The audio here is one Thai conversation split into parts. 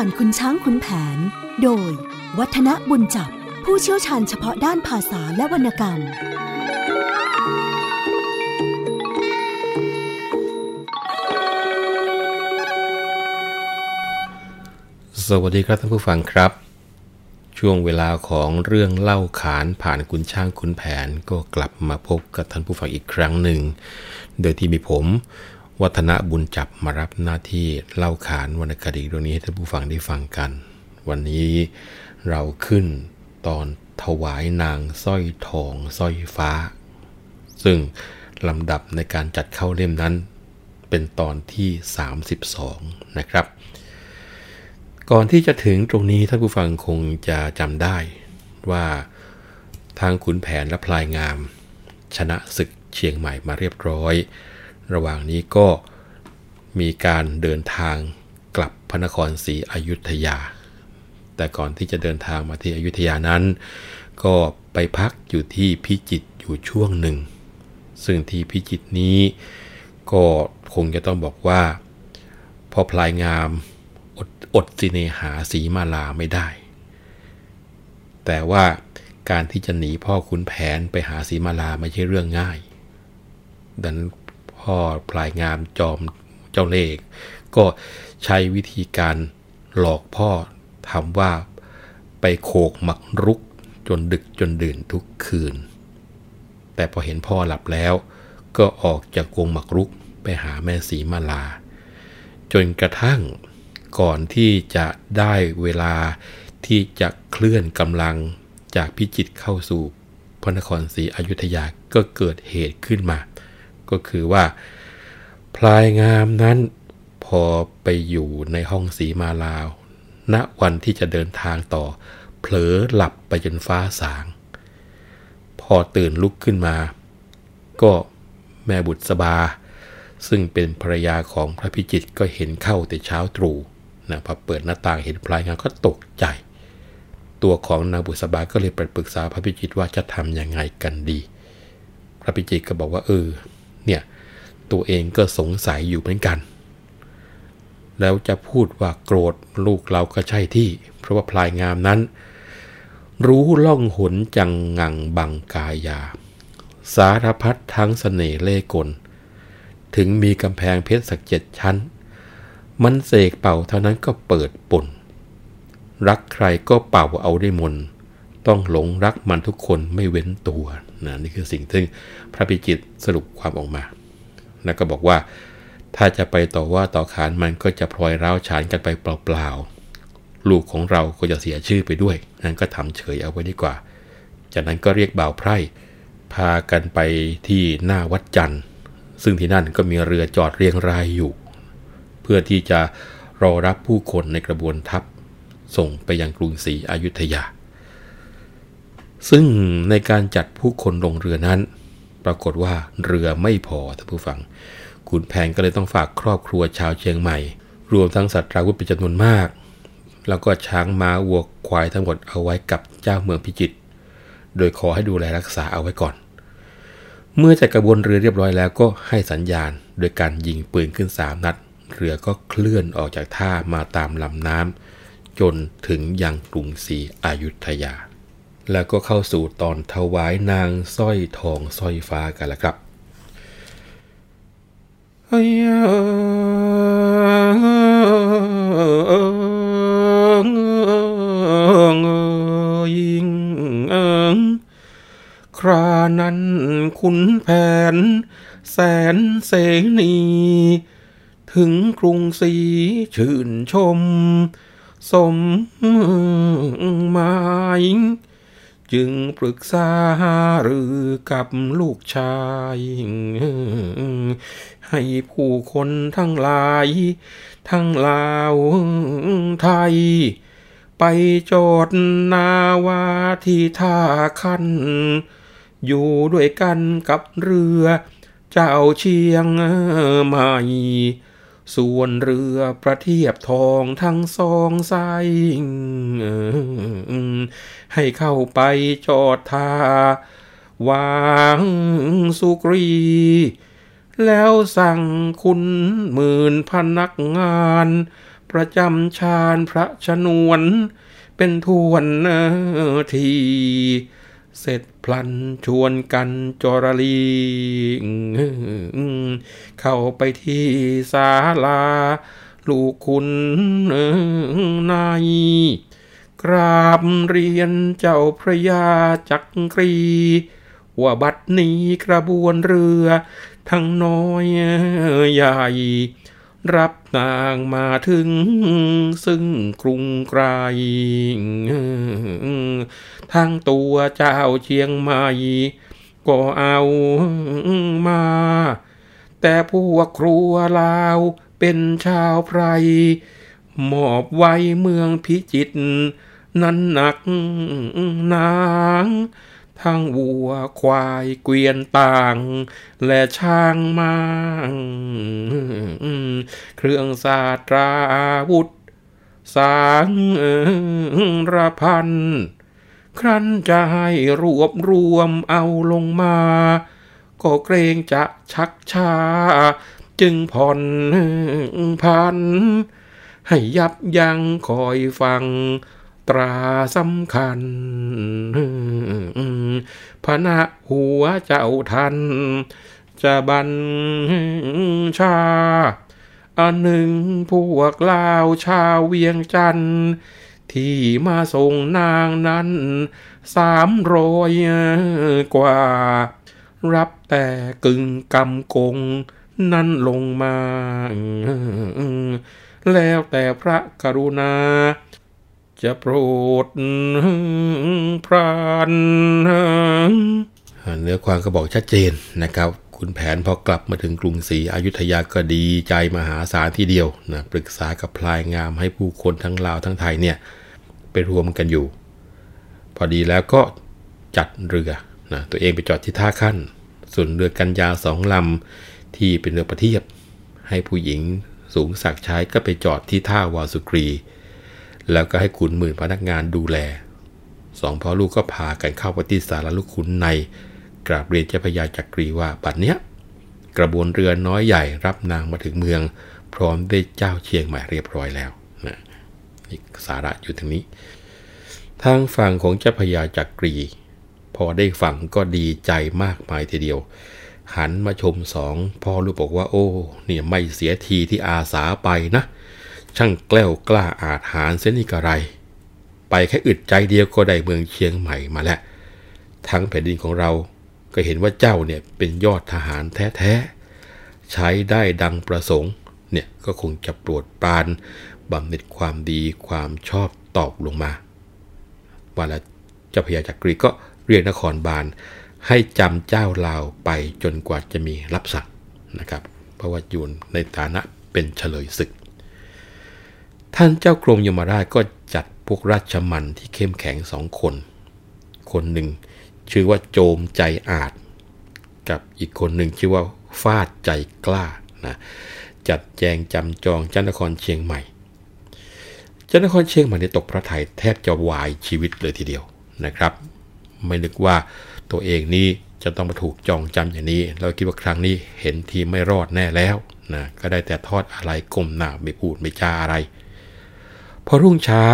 ผ่านคุณช้างคุณแผน โดย วัฒนบุญจับ ผู้เชี่ยวชาญเฉพาะด้านภาษาและวรรณกรรม สวัสดีครับท่านผู้ฟังครับ ช่วงเวลาของเรื่องเล่าขานผ่านคุณช่างคุณแผนก็กลับมาพบกับท่านผู้ฟังอีกครั้งหนึ่ง โดยที่มีผม วัฒนบุญจับมารับหน้าที่เล่าขานวรรณคดีเรื่องนี้ให้ท่านผู้ฟังได้ฟังกัน วันนี้เราขึ้นตอนถวายนางสร้อยทองสร้อยฟ้า ซึ่งลำดับในการจัดเข้าเล่มนั้น เป็นตอนที่ 32 นะครับ ก่อนที่จะถึงตรงนี้ท่านผู้ฟังคงจะจำได้ว่าทางขุนแผนและพลายงาม ชนะศึกเชียงใหม่มาเรียบร้อย ระหว่างนี้ก็มีการเดินทางกลับพระนครศรีอยุธยา แต่ก่อนที่จะเดินทางมาที่อยุธยานั้น ก็ไปพักอยู่ที่พิจิตรอยู่ช่วงหนึ่ง ซึ่งที่พิจิตรนี้ก็คงจะต้องบอกว่าพอพลายงามอดอดสิเนหาสีมาลาไม่ได้ แต่ว่าการที่จะหนีพ่อขุนแผนไปหาสีมาลาไม่ใช่เรื่องง่าย ดังนั้น พ่อพลายงามจอมเจ้าเล่ห์ก็ใช้วิธีการหลอกพ่อทำว่าไปโขกหมักรุกจนดึกจนดื่นทุกคืน แต่พอเห็นพ่อหลับแล้ว ก็ออกจากกรงหมักรุกไปหาแม่สีมาลา จนกระทั่งก่อนที่จะได้เวลาที่จะเคลื่อนกำลังจากพิจิตรเข้าสู่พระนครศรีอยุธยาก็เกิดเหตุขึ้นมา ก็คือว่า พลายงามนั้นพอไปอยู่ในห้องสีมาลาว ณวันที่จะเดินทางต่อ เผลอหลับไปจนฟ้าสาง พอตื่นลุกขึ้นมา ก็แม่บุตรสบา ซึ่งเป็นภรรยาของพระพิจิตก็เห็นเข้าแต่เช้าตรู่นะพอเปิดหน้าต่างเห็นพลายงามก็ตกใจ ตัวของนางบุษบาก็เลยไปปรึกษาพระพิจิตว่าจะทำยังไงกันดี พระพิจิตก็บอกว่าเออ เนี่ยตัวเองก็สงสัยอยู่เหมือนกัน แล้วจะพูดว่าโกรธลูกเราก็ใช่ที่ เพราะว่าพลายงามนั้น รู้ล่องหนจังงังบังกายา สารพัดทั้งสเสน่ห์เล่กล ถึงมีกำแพงเพชรสักเจ็ดชั้น มันเสกเป่าเท่านั้นก็เปิดปุ่น รักใครก็เป่าเอาได้มน ต้องหลงรักมันทุกคนไม่เว้นตัว นะนี่คือสิ่งที่พระพิจิตรสรุปความออกมา แล้วก็บอกว่า ถ้าจะไปต่อว่าต่อขานมันก็จะพลอยร้าวฉานกันไปเปล่าๆ ลูกของเราก็จะเสียชื่อไปด้วย นั้นก็ทำเฉยเอาไว้ดีกว่า จากนั้นก็เรียกบ่าวไพร่ พากันไปที่หน้าวัดจันทร์ ซึ่งที่นั่นก็มีเรือจอดเรียงรายอยู่ เพื่อที่จะรอรับผู้คนในกระบวนทัพส่งไปยังกรุงศรีอยุธยา ซึ่งในการจัดผู้คนลงเรือนั้น ปรากฏว่าเรือไม่พอท่านผู้ฟังขุนแผนก็เลยต้องฝากครอบครัวชาวเชียงใหม่ รวมทั้งสัตว์ราวุธเป็นจำนวนมาก แล้วก็ช้างม้าวัวควายทั้งหมดเอาไว้กับเจ้าเมืองพิจิตรโดยขอให้ดูแลรักษาเอาไว้ก่อน เมื่อจัดกระบวนเรือเรียบร้อยแล้วก็ให้สัญญาณ โดยการยิงปืนขึ้นสามนัด เรือก็เคลื่อนออกจากท่ามาตามลำน้ำจนถึงยังกรุงศรีอยุธยา แล้วก็เข้าสู่ตอนถวายนางสร้อยทองสร้อยฟ้ากันแล้วครับยิงเอิงครานั้นคุณแผน แสนเสนี ถึงกรุงศรีชื่นชม สมหมาย จึงปรึกษาหรือกับลูกชาย ให้ผู้คนทั้งหลาย ทั้งลาวไทย ไปจดนาวาที่ท่าคัน อยู่ด้วยกันกับเรือ เจ้าเชียงใหม่ ส่วนเรือประเทียบทองทั้งสองไซให้เข้าไปจอดท่าวางสุกรี แล้วสั่งคุณหมื่นพนักงาน ประประจำชาญพระชนวน เป็นทวนที เสร็จพลันชวนกันจรลีเข้าไปที่ศาลา ลูกคุณนายกราบเรียนเจ้าพระยาจักรี ว่าบัดนี้กระบวนเรือ ทั้งน้อยใหญ่ รับนางมาถึง ซึ่งกรุงไกรทั้งตัวเจ้าเชียงใหม่ก็เอามา แต่พวกครัวลาวเป็นชาวไพรมอบไว้เมืองพิจิตรนั้นหนักนาง ทั้งวัวควายเกวียนต่าง และช้างมาเครื่องสาตราวุธ สางระพัน ครั้นจะให้รวบรวมเอาลงมา ก็เกรงจะชักช้า จึงผ่อนพัน ให้ยับยั้งคอยฟัง ตราสำคัญพระหัวเจ้าทัน จะบัญชา อันหนึ่งพวกลาวชาวเวียงจันทร์ที่มาส่งนางนั้นสามร้อยกว่า รับแต่กึ่งกำกงนั้นลงมา แล้วแต่พระกรุณา จะโปรดพรานเนื้อความก็บอกชัดเจนนะครับคุณแผนพอกลับมาถึงกรุงศรีอยุธยาก็ดีใจมหาศาลทีเดียวนะปรึกษากับพลายงามให้ผู้คนทั้งลาวทั้งไทยเนี่ยไปรวมกันอยู่ พอดีแล้วก็จัดเรือนะตัวเองไปจอดที่ท่าขั้น ส่วนเรือกันยาสองลำที่เป็นเรือประเทียบ ให้ผู้หญิงสูงสักใช้ก็ไปจอดที่ท่าวาสุกรี แล้วก็ให้ขุนหมื่นพนักงานดูแลสองพ่อลูกก็พากันเข้าไปที่ศาลลูกขุนในกราบเรียนเจ้าพญาจักรีว่าบัดเนี้ยกระบวนเรือน้อยใหญ่รับนางมาถึงเมือง พร้อมได้เจ้าเชียงใหม่เรียบร้อยแล้วนะนี่สาระอยู่ตรงนี้ ทางฝั่งของเจ้าพญาจักรี พอได้ฟังก็ดีใจมากมายทีเดียว หันมาชมสองพ่อลูกบอกว่าโอ้เนี่ยไม่เสียทีที่อาสาไปนะ ช่างแกล้วกล้าอาจหารเส้นอีกอะไร ไปแค่อึดใจเดียวก็ได้เมืองเชียงใหม่มาแล้ว ทั้งแผ่นดินของเราก็เห็นว่าเจ้าเนี่ยเป็นยอดทหารแท้ๆ ใช้ได้ดังประสงค์ เนี่ยก็คงจะโปรดปรานบำเหน็จความดีความชอบตอบลงมาว่าแล้วเจ้าพญาจักรีก็เรียกนครบาลให้จำเจ้าลาวไปจนกว่าจะมีรับสั่งนะครับ เพราะว่าอยู่ในฐานะเป็นเฉลยศึก ท่านเจ้ากรมยมราชก็จัดพวกราชมันที่เข้มแข็งสองคน คนหนึ่งชื่อว่าโจมใจอาจ กับอีกคนหนึ่งชื่อว่าฟาดใจกล้านะจัดแจงจำจองจันทครเชียงใหม่จันทครเชียงใหม่ได้ตกพระไทยแทบจะวายชีวิตเลยทีเดียวนะครับ ไม่นึกว่าตัวเองนี้จะต้องมาถูกจองจำอย่างนี้ เราคิดว่าครั้งนี้เห็นทีไม่รอดแน่แล้วนะก็ได้แต่ทอดอะไรกลมหน้าไม่พูดไม่จาอะไร พอรุ่งเช้า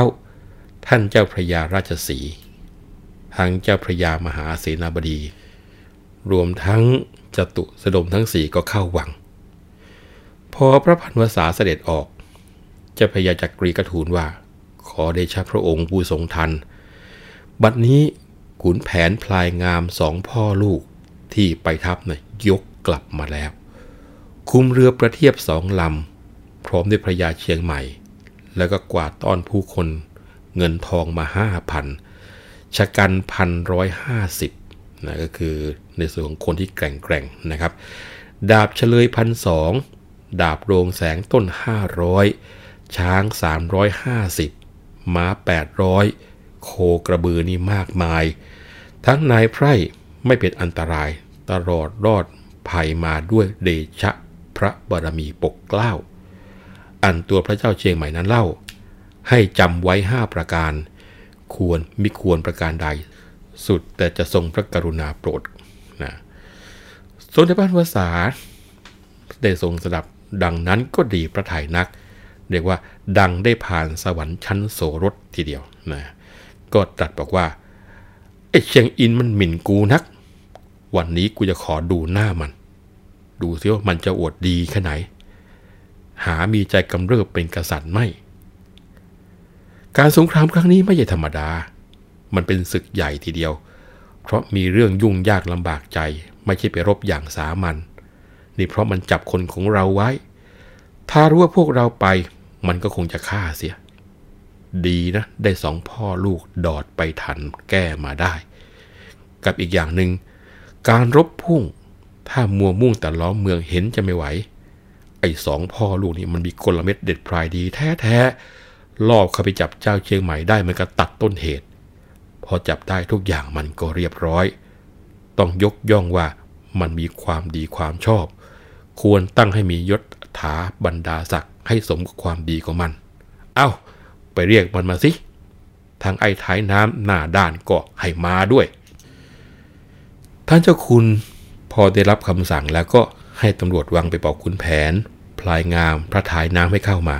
ท่านเจ้าพระยาราชสีทั้งเจ้าพระยามหาเสนาบดี รวมทั้งจตุสดมทั้งสี่ก็เข้าวัง พอพระพันวษาเสด็จออกเจ้าพระยาจักรีก็ทูลว่า ขอเดชะพระองค์ผู้ทรงทัน บัดนี้ขุนแผนพลายงามสองพ่อลูกที่ไปทัพนะ่ยยกกลับมาแล้ว คุมเรือประเทียบสองลำ พร้อมด้วยพระยาเชียงใหม่ แล้วก็กวาดต้อนผู้คนเงินทองมาห้าพันชะกันพันร้อยห้าสิบนะก็คือในส่วนของคนที่แกร่งๆนะครับ ดาบเฉลยพันสองดาบโรงแสงต้น 500 ช้าง 350 ม้า 800 โคกระบือนี่มากมาย ทั้งนายไพร่ไม่เป็นอันตราย ตลอดรอดภัยมาด้วยเดชะพระบารมีปกเกล้า อันตัวพระเจ้าเชียงใหม่นั้นเล่า ให้จำไว้ห้าประการ ควรมิควรประการใด สุดแต่จะทรงพระกรุณาโปรดนะสมเด็จพระวสาได้ทรงสดับดังนั้นก็ดีพระทัยนัก เรียกว่าดังได้ผ่านสวรรค์ชั้นโสรสทีเดียวนะก็ตรัสบอกว่าไอ้เชียงอินมันหมิ่นกูนัก วันนี้กูจะขอดูหน้ามัน ดูซิว่ามันจะอวดดีแค่ไหน หามีใจกำเริบเป็นกษัตริย์ไม่ การสงครามครั้งนี้ไม่ใช่ธรรมดา มันเป็นศึกใหญ่ทีเดียว เพราะมีเรื่องยุ่งยากลำบากใจ ไม่ใช่ไปรบอย่างสามัญนี่เพราะมันจับคนของเราไว้ ถ้ารู้ว่าพวกเราไป มันก็คงจะฆ่าเสีย ดีนะ ได้สองพ่อลูกดอดไปทันแก้มาได้ กับอีกอย่างหนึ่งการรบพุ่ง ถ้ามัวมุ่งแต่ล้อมเมืองเห็นจะไม่ไหว ไอ้สองพ่อลูกนี่มันมีกลเม็ดเด็ดพรายดีแท้ๆล่อเข้าไปจับเจ้าเชียงใหม่ได้มันก็ตัดต้นเหตุ พอจับได้ทุกอย่างมันก็เรียบร้อย ต้องยกย่องว่ามันมีความดีความชอบ ควรตั้งให้มียศถาบรรดาศักดิ์ให้สมกับความดีของมัน เอา้า ไปเรียกมันมาสิทางไอ้ท้ายน้ำหน้าด้านก็ให้มาด้วย ท่านเจ้าคุณพอได้รับคำสั่งแล้วก็ให้ตำรวจวังไปบอกคุณแผน พลายงามพระทายน้ำให้เข้ามา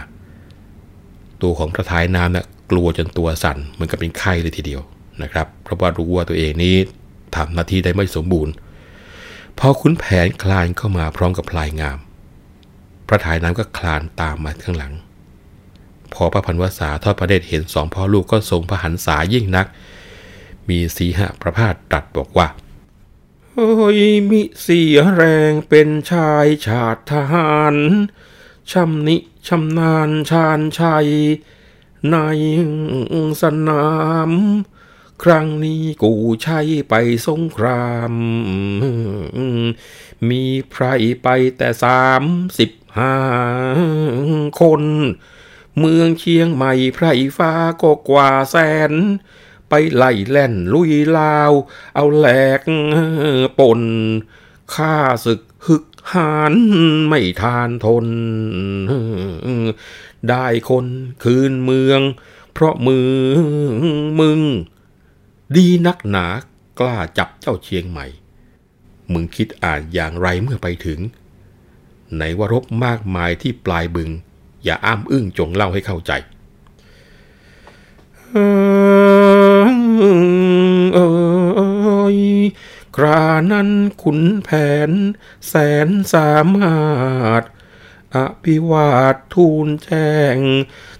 ตัวของพระทายน้ำนะ่ะกลัวจนตัวสั่นเหมือนกับเป็นไข้เลยทีเดียวนะครับ เพราะว่ารู้ว่าตัวเองนี้ทำหน้าที่ได้ไม่สมบูรณ์พอคุณแผนคลานเข้ามาพร้อมกับพลายงาม พระทายน้ำก็คลานตามมาข้างหลัง พอพระพันวษาทอดพระเดชเห็นสองพ่อลูกก็ทรงพระหันษายิ่งนัก มีสีหะประพาสตรัสบอกว่า โอ้ยมิเสียแรงเป็นชายชาติทหารชำนิชำนาญชาญชัย ในสนาม ครั้งนี้กูใช้ไปสงคราม มีไพรไปแต่สามสิบห้าคน เมืองเชียงใหม่ไพรฟ้าก็กว่าแสน ไปไล่แล่นลุยลาว เอาแหลกปนข้าศึกฮึกหานไม่ทานทน ได้คนคืนเมือง เพราะมือมึง ดีนักหนากล้าจับเจ้าเชียงใหม่ มึงคิดอ่านอย่างไรเมื่อไปถึงไหนว่ารบมากมายที่ปลายบึง อย่าอ้ามอึ้งจงเล่าให้เข้าใจ เอ้ ยครานั้นขุนแผน แสนสามารถอภิวาททูลแจ้ง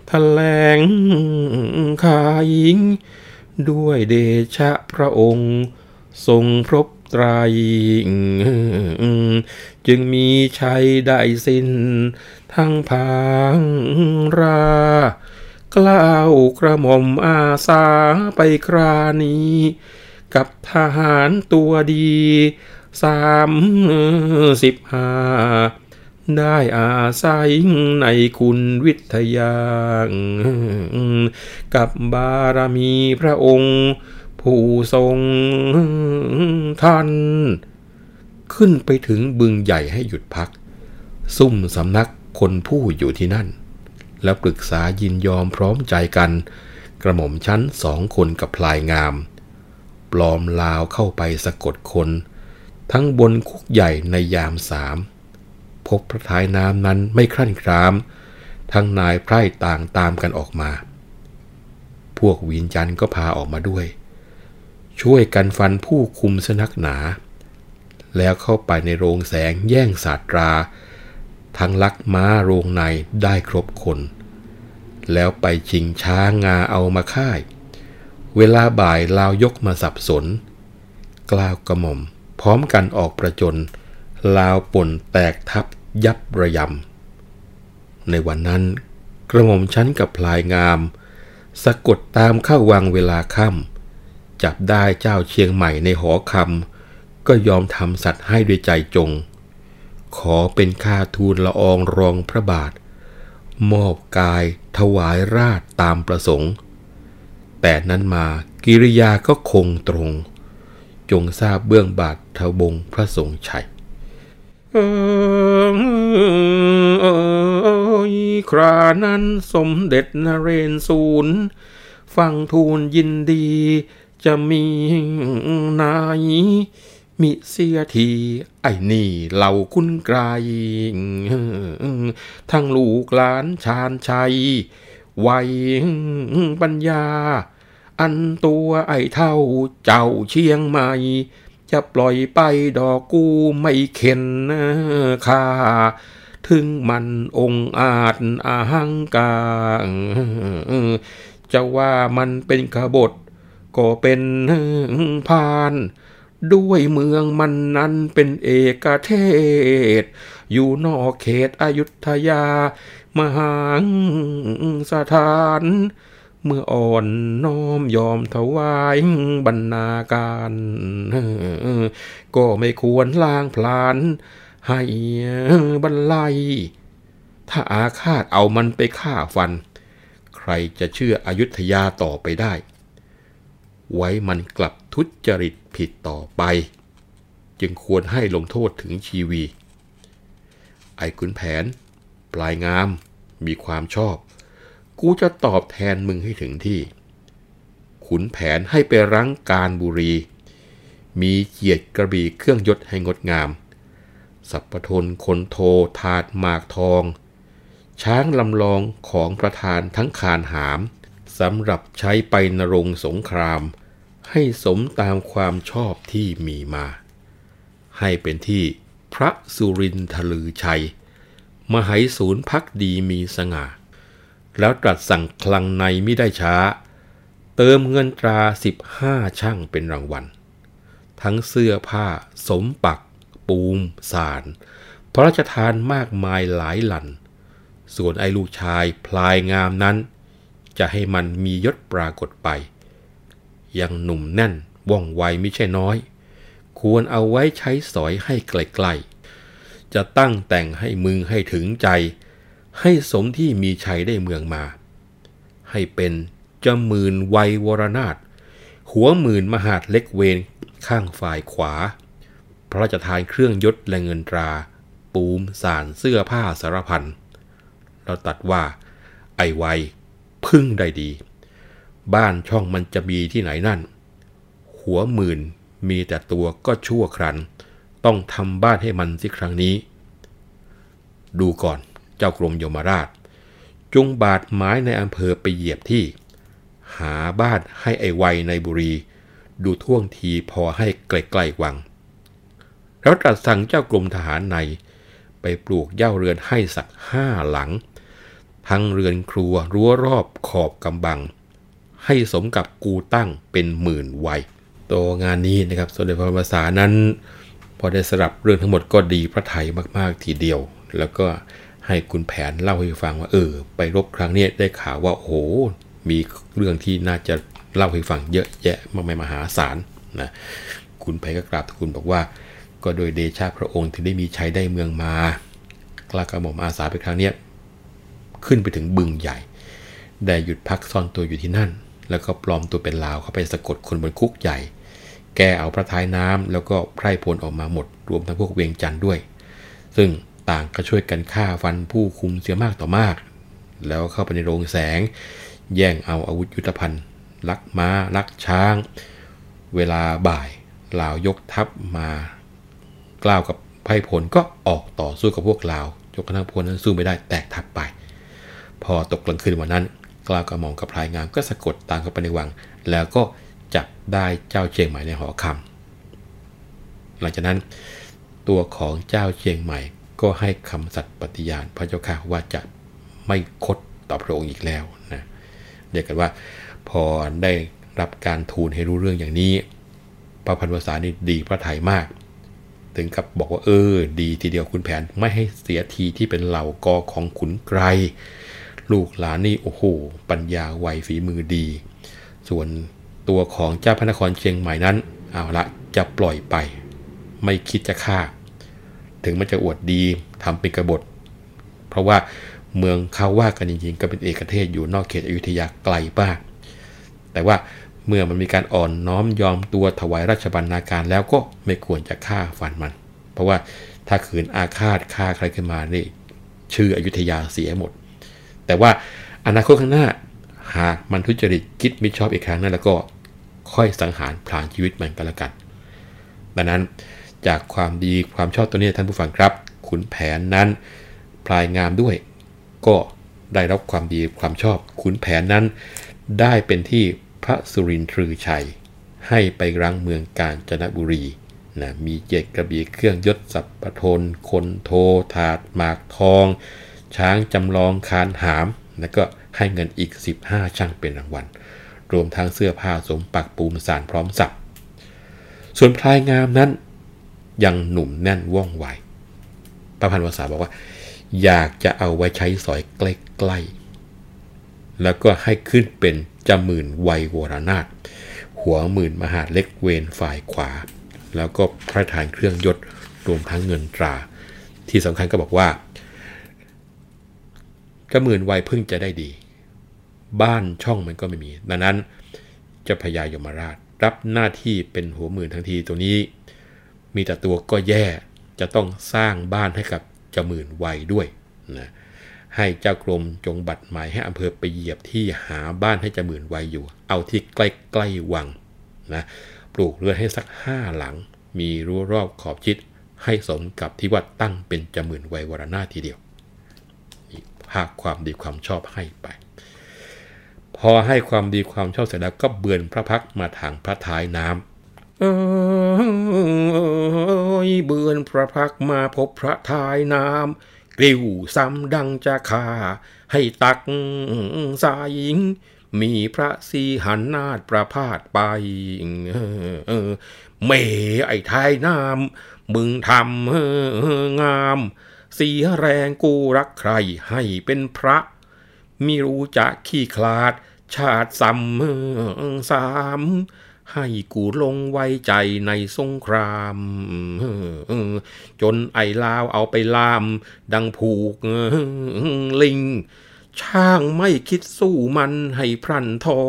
แถลงขายด้วยเดชะพระองค์ ทรงพรบไตรจึงมีชัยได้สิ้น ทั้งพางรา กล้าวกระหม่อมอาสาไปครานี้ กับทหารตัวดีสามสิบห้าได้อาศัยในคุณวิทยา กับบารมีพระองค์ ผู้ทรงท่าน ขึ้นไปถึงบึงใหญ่ให้หยุดพัก ซุ่มสำนักคนผู้อยู่ที่นั่น แล้วปรึกษายินยอมพร้อมใจกัน กระหม่อมชั้นสองคนกับพลายงาม ปลอมลาวเข้าไปสะกดคน ทั้งบนคุกใหญ่ในยามสาม พบพระท้ายน้ำนั้นไม่ครั่นคราม ทั้งนายไพร่ต่างตามกันออกมา พวกวินจันก็พาออกมาด้วย ช่วยกันฟันผู้คุมสนักหนา แล้วเข้าไปในโรงแสงแย่งศาสตรา ทั้งลักม้าโรงในได้ครบคน แล้วไปชิงช้างาเอามาค่าย เวลาบ่ายลาวยกมาสับสน กล่าวกระหม่อม พร้อมกันออกประจน ลาวป่นแตกทับยับระยำ ในวันนั้นกระหม่อมชั้นกับพลายงาม สะกดตามเข้าวังเวลาค่ำจับได้เจ้าเชียงใหม่ในหอคำก็ยอมทำสัตว์ให้ด้วยใจจง ขอเป็นค่าทูลละอองรองพระบาท มอบกายถวายราชตามประสงค์ แต่นั้นมากิริยาก็คงตรง จงทราบเบื้องบาททบงพระทรงชัยครานั้นสมเด็จนเรนศูนย์ฟังทูลยินดีจะมีนาย มิเสียที ไอ้นี่เหล่าคุณไกรทั้งลูกหลานชาญชัยวัยปัญญา อันตัวไอ้เท่าเจ้าเชียงใหม่จะปล่อยไปดอกกูไม่เข็นค่าถึงมันองอาจอาหังกาจะว่ามันเป็นขบฏก็เป็นพาน ด้วยเมืองมันนั้นเป็นเอกเทศ อยู่นอกเขตอยุธยา มหาสถาน เมื่ออ่อนน้อมยอมถวายบรรณาการ ก็ไม่ควรล้างพลาน ให้บรรลัย ถ้าอาฆาตเอามันไปฆ่าฟัน ใครจะเชื่ออยุธยาต่อไปได้ ไว้มันกลับทุจริต ผิดต่อไป จึงควรให้ลงโทษถึงชีวี ไอ้ขุนแผน ปลายงาม มีความชอบ กูจะตอบแทนมึงให้ถึงที่ ขุนแผนให้ไปรั้งการบุรี มีเกียรติกระบี่เครื่องยศให้งดงาม สัพพทนคนโทถาดหมากทอง ช้างลำลองของประธานทั้งคานหามสำหรับใช้ไปนรงสงคราม ให้สมตามความชอบที่มีมา ให้เป็นที่พระสุรินทลือชัย มหายศูนย์พักดีมีสง่า แล้วตรัสสั่งคลังในไม่ได้ช้า เติมเงินตราสิบห้าช่างเป็นรางวัล ทั้งเสื้อผ้า สมปัก ปูม สาร พระราชทานมากมายหลายหลัน ส่วนไอ้ลูกชายพลายงามนั้น จะให้มันมียศปรากฏไป ยังหนุ่มแน่นว่องไวไม่ใช่น้อย ควรเอาไว้ใช้สอยให้ไกลๆ จะตั้งแต่งให้มึงให้ถึงใจ ให้สมที่มีชัยได้เมืองมา ให้เป็นจมื่นวัยวรนาถหัวหมื่นมหาดเล็กเวนข้างฝ่ายขวา พระราชทานเครื่องยศและเงินตรา ปูมสารเสื้อผ้าสารพันเราตัดว่า ไอไวพึ่งได้ดี บ้านช่องมันจะมีที่ไหนนั่น หัวหมื่นมีแต่ตัวก็ชั่วครัน ต้องทำบ้านให้มันสิครั้งนี้ ดูก่อนเจ้ากรมยมราช จงบาดไม้ในอำเภอไปเหยียบที่ หาบ้านให้ไอ้ไวในบุรี ดูท่วงทีพอให้ใกล้ๆวัง แล้วตรัสสั่งเจ้ากรมทหารใน ไปปลูกเย่าเรือนให้สักห้าหลัง ทั้งเรือนครัวรั้วรอบขอบกำบัง ให้สมกับกูตั้งเป็นหมื่นวัยตัวงานนี้นะครับสมเด็จพระบรมศานั้น พอได้สลับเรื่องทั้งหมดก็ดีพระไทยมากๆทีเดียว แล้วก็ให้คุณแผนเล่าให้ฟังว่าเออ ไปรบครั้งนี้ได้ข่าวว่าโอ้โหมีเรื่องที่น่าจะเล่าให้ฟังเยอะแยะมากมายมหาศาลนะคุณแผนก็กราบทูลบอกว่า ก็โดยเดชะพระองค์ถึงได้มีชัยได้เมืองมากล้ากระหม่อมอาสาไปครั้งนี้ขึ้นไปถึงบึงใหญ่ ได้หยุดพักซ่อนตัวอยู่ที่นั่น แล้วก็ปลอมตัวเป็นลาวเข้าไปสะกดคนบนคุกใหญ่ แกเอาพระท้ายน้ำแล้วก็ไพร่พลออกมาหมด รวมทั้งพวกเวียงจันทร์ด้วย ซึ่งต่างก็ช่วยกันฆ่าฟันผู้คุมเสียมากต่อมาก แล้วเข้าไปในโรงแสง แย่งเอาอาวุธยุทธภัณฑ์ลักม้าลักช้าง เวลาบ่ายลาวยกทัพมากล่าวกับไพร่พลก็ออกต่อสู้กับพวกลาวจนกระทั่งพลนั้นสู้ไม่ได้แตกทัพไป พอตกกลางคืนวันนั้น กล้าวกระหม่อมกับพลายงามก็สะกดตามเข้าไปในวัง แล้วก็จับได้เจ้าเชียงใหม่ในหอคำหลังจากนั้น ตัวของเจ้าเชียงใหม่ก็ให้คำสัตย์ปฏิญาณพระเจ้าค่ะว่าจะไม่คดต่อพระองค์อีกแล้วนะเรียกกันว่า พอได้รับการทูลให้รู้เรื่องอย่างนี้พระพันวษานี่ดีพระไทยมาก ถึงกับบอกว่าเออ ดีทีเดียวคุณแผนไม่ให้เสียทีที่เป็นเหล่ากอของขุนไกร ลูกหลานนี่โอ้โหปัญญาไวฝีมือดี ส่วนตัวของเจ้าพระนครเชียงใหม่นั้นเอาละจะปล่อยไป ไม่คิดจะฆ่า ถึงมันจะอวดดีทำเป็นกบฏ เพราะว่าเมืองเขาว่ากันจริงๆ ก็เป็นเอกเทศอยู่นอกเขตอยุธยาไกลมาก แต่ว่าเมื่อมันมีการอ่อนน้อมยอมตัวถวายราชบัณฑาการแล้วก็ไม่ควรจะฆ่าฟันมัน เพราะว่าถ้าขืนอาฆาตฆ่าใครขึ้นมานี่ชื่ออยุธยาเสียหมด แต่ว่าอนาคตข้างหน้าหากมันทุจริตคิดมิชอบอีกครั้งนั้นแล้วก็ค่อยสังหารพลางชีวิตมันก็แล้วกัน ดังนั้นจากความดีความชอบตัวนี้ท่านผู้ฟังครับขุนแผนนั้นพลายงามด้วย ก็ได้รับความดีความชอบขุนแผนนั้น ได้เป็นที่พระสุรินทร์ชัย ให้ไปรังเมืองกาญจนบุรีนะมีเจ็ดกระบี่เครื่องยศสัพพทน คนโทถาดหมากทอง ช้างจำลองคานหาม แล้วก็ให้เงินอีก 15 ช่างเป็นรางวัล รวมทั้งเสื้อผ้าสมปักปูนสารพร้อมสับ ส่วนพลายงามนั้น ยังหนุ่มแน่นว่องไวประพันธ์ภาษาบอกว่า อยากจะเอาไว้ใช้สอยใกล้ๆ แล้วก็ให้ขึ้นเป็นจหมื่นไวยโวรนาถหัวหมื่นมหาเล็กเวนฝ่ายขวา แล้วก็พระทานเครื่องยศรวมทั้งเงินตรา ที่สำคัญก็บอกว่า ก็หมื่นวัยพิ่งจะได้ดี บ้านช่องมันก็ไม่มี ดังนั้นเจะพญายมราชรับหน้าที่เป็นหัวหมื่นทั้งทีตัวนี้ มีแต่ตัวก็แย่จะต้องสร้างบ้านให้กับเจ้าหมื่นวัยด้วยนะให้เจ้ากรมจงบัตรหมายให้อำเภอไปเหยียบที่หาบ้านให้เจ้าหมื่นวัยอยู่ เอาที่ใกล้ๆวังนะปลูกเรือนให้สักห้าหลัง มีรั้วรอบขอบชิดให้สมกับที่วัดตั้งเป็นจ้าหมื่นวัยวรนาทีเดียว ภาคความดีความชอบให้ไป พอให้ความดีความชอบเสร็จแล้วก็เบือนพระพักมาทางพระท้ายน้ำเอยเบือนพระพักมาพบพระท้ายน้ำกริ้วซ้ำดังจะคาให้ตักสายิง มีพระสีหันนาดประพาสไปเมไอ้ท้ายน้ำมึงทำงาม สียแรงกูรักใครให้เป็นพระ มิรู้จะขี้คลาด ชาติซ้ำสาม ให้กูลงไว้ใจในสงคราม จนไอลาวเอาไปลาม ดังผูกลิง ช่างไม่คิดสู้มันให้พรันทอ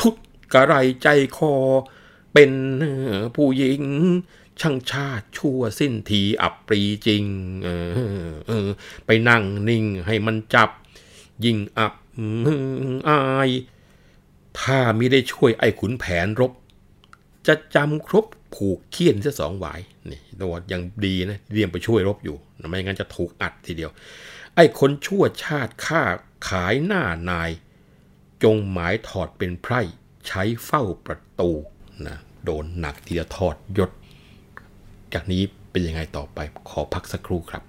ทุดกระไรใจคอ เป็นผู้หญิง ช่างชาติชั่วสิ้นทีอับปรีจริง เออเออ ไปนั่งนิ่งให้มันจับ ยิ่งอับอาย ถ้ามิได้ช่วยไอ้ขุนแผนรบ จะจำครบผูกเคี้ยนเสียสองหวายนี่ตัวยังดีนะเรียมไปช่วยรบอยู่ไม่งั้นจะถูกอัดทีเดียว ไอ้คนชั่วชาติฆ่าขายหน้านาย จงหมายถอดเป็นไพร่ ใช้เฝ้าประตูนะโดนหนักทีจะถอดยศ จากนี้เป็นยังไงต่อไปขอพักสักครู่ครับ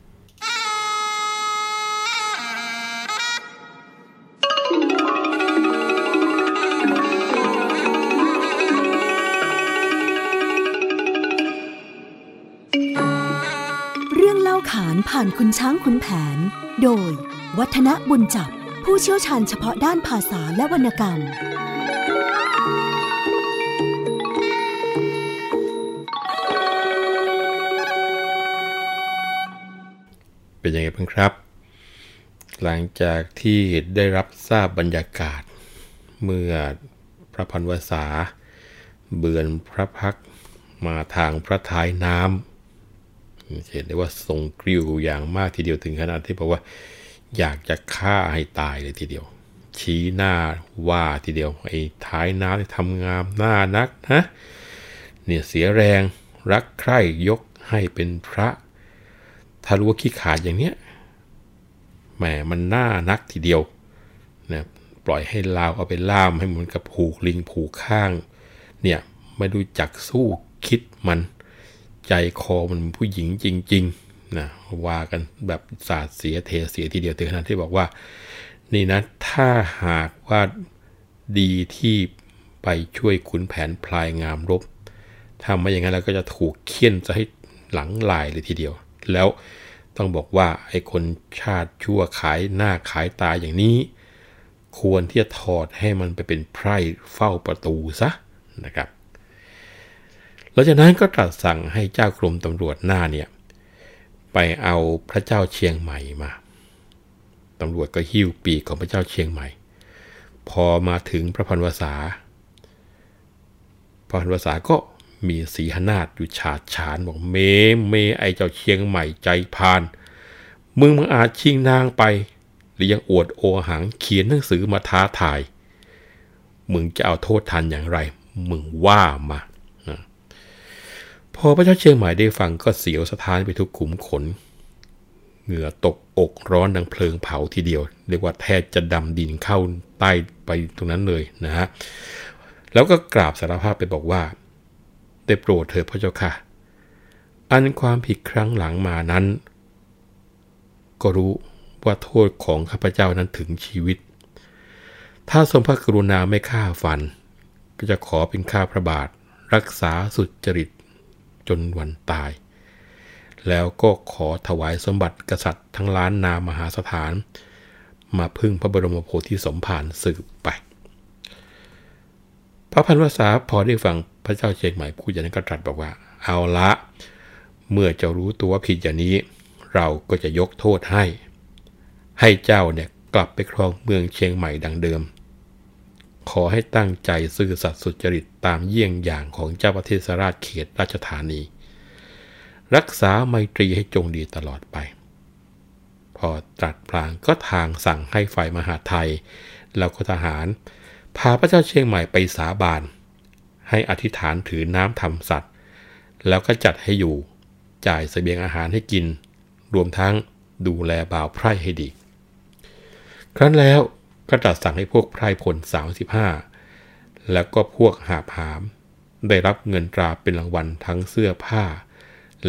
เรื่องเล่าขานผ่านคุณช้างคุณแผน โดย วัฒนบุญจับ ผู้เชี่ยวชาญเฉพาะด้านภาษาและวรรณกรรม เป็นยังไงบ้างครับ หลังจากที่ได้รับทราบบรรยากาศ เมื่อพระพันวษา เบือนพระพักมาทางพระท้ายน้ำเห็นได้ว่าทรงกริ้วอย่างมากทีเดียวถึงขนาดที่บอกว่า อยากจะฆ่าให้ตายเลยทีเดียว ชี้หน้าว่าทีเดียวไอ้ท้ายน้ำที่ทำงามหน้านักนะเนี่ยเสียแรงรักใคร่ยกให้เป็นพระ ถ้ารู้ว่าขี้ขาดอย่างเนี้ยแหมมันน่านักทีเดียวนะปล่อยให้ลาวเอาไปล่ามให้เหมือนกับผูกลิงผูกข้าง เนี่ยไม่ดูจักสู้คิดมัน ใจคอมันผู้หญิงจริงๆนะว่ากันแบบศาสตร์เสียเทเสียทีเดียวถึงขนาดที่บอกว่า นี่นะถ้าหากว่าดีที่ไปช่วยขุนแผนพลายงามรบถ้าไม่อย่างนั้นแล้วก็จะถูกเคี่ยนจะให้หลังลายเลยทีเดียว แล้วต้องบอกว่าไอ้คนชาติชั่วขายหน้าขายตาอย่างนี้ ควรที่จะถอดให้มันไปเป็นไพร่เฝ้าประตูซะนะครับหลังจากนั้นก็ตรัสสั่งให้เจ้ากรมตำรวจหน้าเนี่ยไปเอาพระเจ้าเชียงใหม่มาตำรวจก็หิ้วปีกของพระเจ้าเชียงใหม่ พอมาถึงพระพันวษาพระพันวษาก็ มีสีหนาดอยู่ฉาดฉานบอกเมเมไอเจ้าเชียงใหม่ใจพาน มึงมึงอาจชิงนางไป หรือยังอวดโอหังเขียนหนังสือมาท้าทาย มึงจะเอาโทษทันอย่างไร มึงว่ามาพพอพระเจ้าเชียงใหม่ได้ฟังก็เสียวสะท้านไปทุกขุมขน เหงื่อตกอกร้อนดังเพลิงเผาทีเดียว เรียกว่าแทบจะดำดินเข้าใต้ไปตรงนั้นเลยนะฮะ แล้วก็กราบสารภาพไปบอกว่า ได้โปรดเถิดพระเจ้าค่ะ อันความผิดครั้งหลังมานั้น ก็รู้ว่าโทษของข้าพเจ้านั้นถึงชีวิต ถ้าทรงพระกรุณาไม่ฆ่าฟัน ก็จะขอเป็นข้าพระบาท รักษาสุดจริตจนวันตาย แล้วก็ขอถวายสมบัติกษัตริย์ทั้งล้านนามหาสถาน มาพึ่งพระบรมโพธิสมภารสืบไป พระพันวษาพอได้ฟังพระเจ้าเชียงใหม่พูดอย่างนั้นก็ตรัสบอกว่า เอาละ เมื่อจะรู้ตัวผิดอย่างนี้ เราก็จะยกโทษให้ ให้เจ้าเนี่ยกลับไปครองเมืองเชียงใหม่ดังเดิม ขอให้ตั้งใจซื่อสัตย์สุจริตตามเยี่ยงอย่างของเจ้าประเทศราชเขตราชธานี รักษาไมตรีให้จงดีตลอดไป พอตรัสพลางก็ทางสั่งให้ฝ่ายมหาไทยแล้วก็ทหาร พาพระเจ้าเชียงใหม่ไปสาบาน ให้อธิษฐานถือน้ำทำสัตว์ แล้วก็จัดให้อยู่ จ่ายสเสบียงอาหารให้กิน รวมทั้งดูแลบ่าวไพร่ให้ดี ครั้นแล้วก็ตรัสสั่งให้พวกไพร่พล35 แล้วก็พวกหาบหาม ได้รับเงินตราเป็นรางวัลทั้งเสื้อผ้า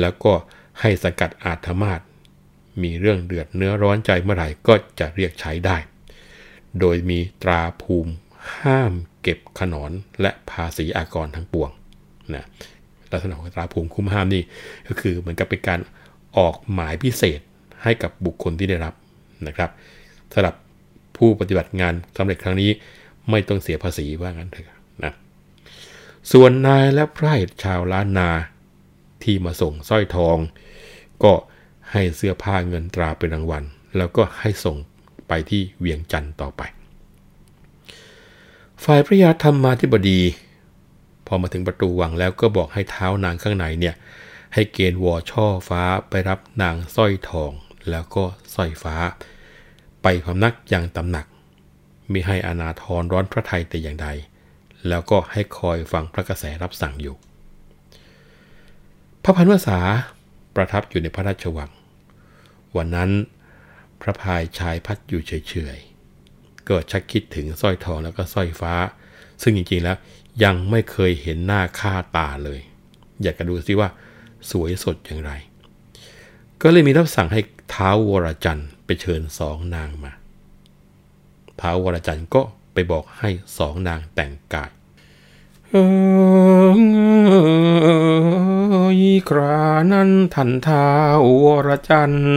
แล้วก็ให้สกัดอาธมาศมีเรื่องเดือดเนื้อร้อนใจเมื่อไหร่ก็จะเรียกใช้ได้ โดยมีตราภูมิ ห้ามเก็บขนอนและภาษีอากรทั้งปวงนะลักษณะของตราภูมิคุ้มห้ามนี่ก็คือเหมือนกับเป็นการออกหมายพิเศษให้กับบุคคลที่ได้รับนะครับสำหรับผู้ปฏิบัติงานสำเร็จครั้งนี้ไม่ต้องเสียภาษีว่างั้นเถอะนะส่วนนายและไพร่ชาวล้านนาที่มาส่งสร้อยทอง ก็ให้เสื้อผ้าเงินตราเป็นรางวัล แล้วก็ให้ส่งไปที่เวียงจันทร์ต่อไป ฝ่ายพระยาธรรมมาธิบดี พอมาถึงประตูวังแล้วก็บอกให้เท้านางข้างในเนี่ยให้เกณฑ์วอช่อฟ้าไปรับนางสร้อยทองแล้วก็สร้อยฟ้า ไปพำนักอย่างตำหนักมิให้อนาทรร้อนพระไทยแต่อย่างใด แล้วก็ให้คอยฟังพระกระแสรับสั่งอยู่ พระพันวษาประทับอยู่ในพระราชวัง วันนั้นพระพายชายพัดอยู่เฉยๆ ก็ชักคิดถึงสร้อยทองแล้วก็สร้อยฟ้า ซึ่งจริงๆแล้วยังไม่เคยเห็นหน้าค่าตาเลย อยากจะดูซิว่าสวยสดอย่างไร ก็เลยมีรับสั่งให้ท้าววรจันทร์ไปเชิญสองนางมาท้าววรจันทร์ก็ไปบอกให้สองนางแต่งกายอีครานั้นทันท้าววรจันทร์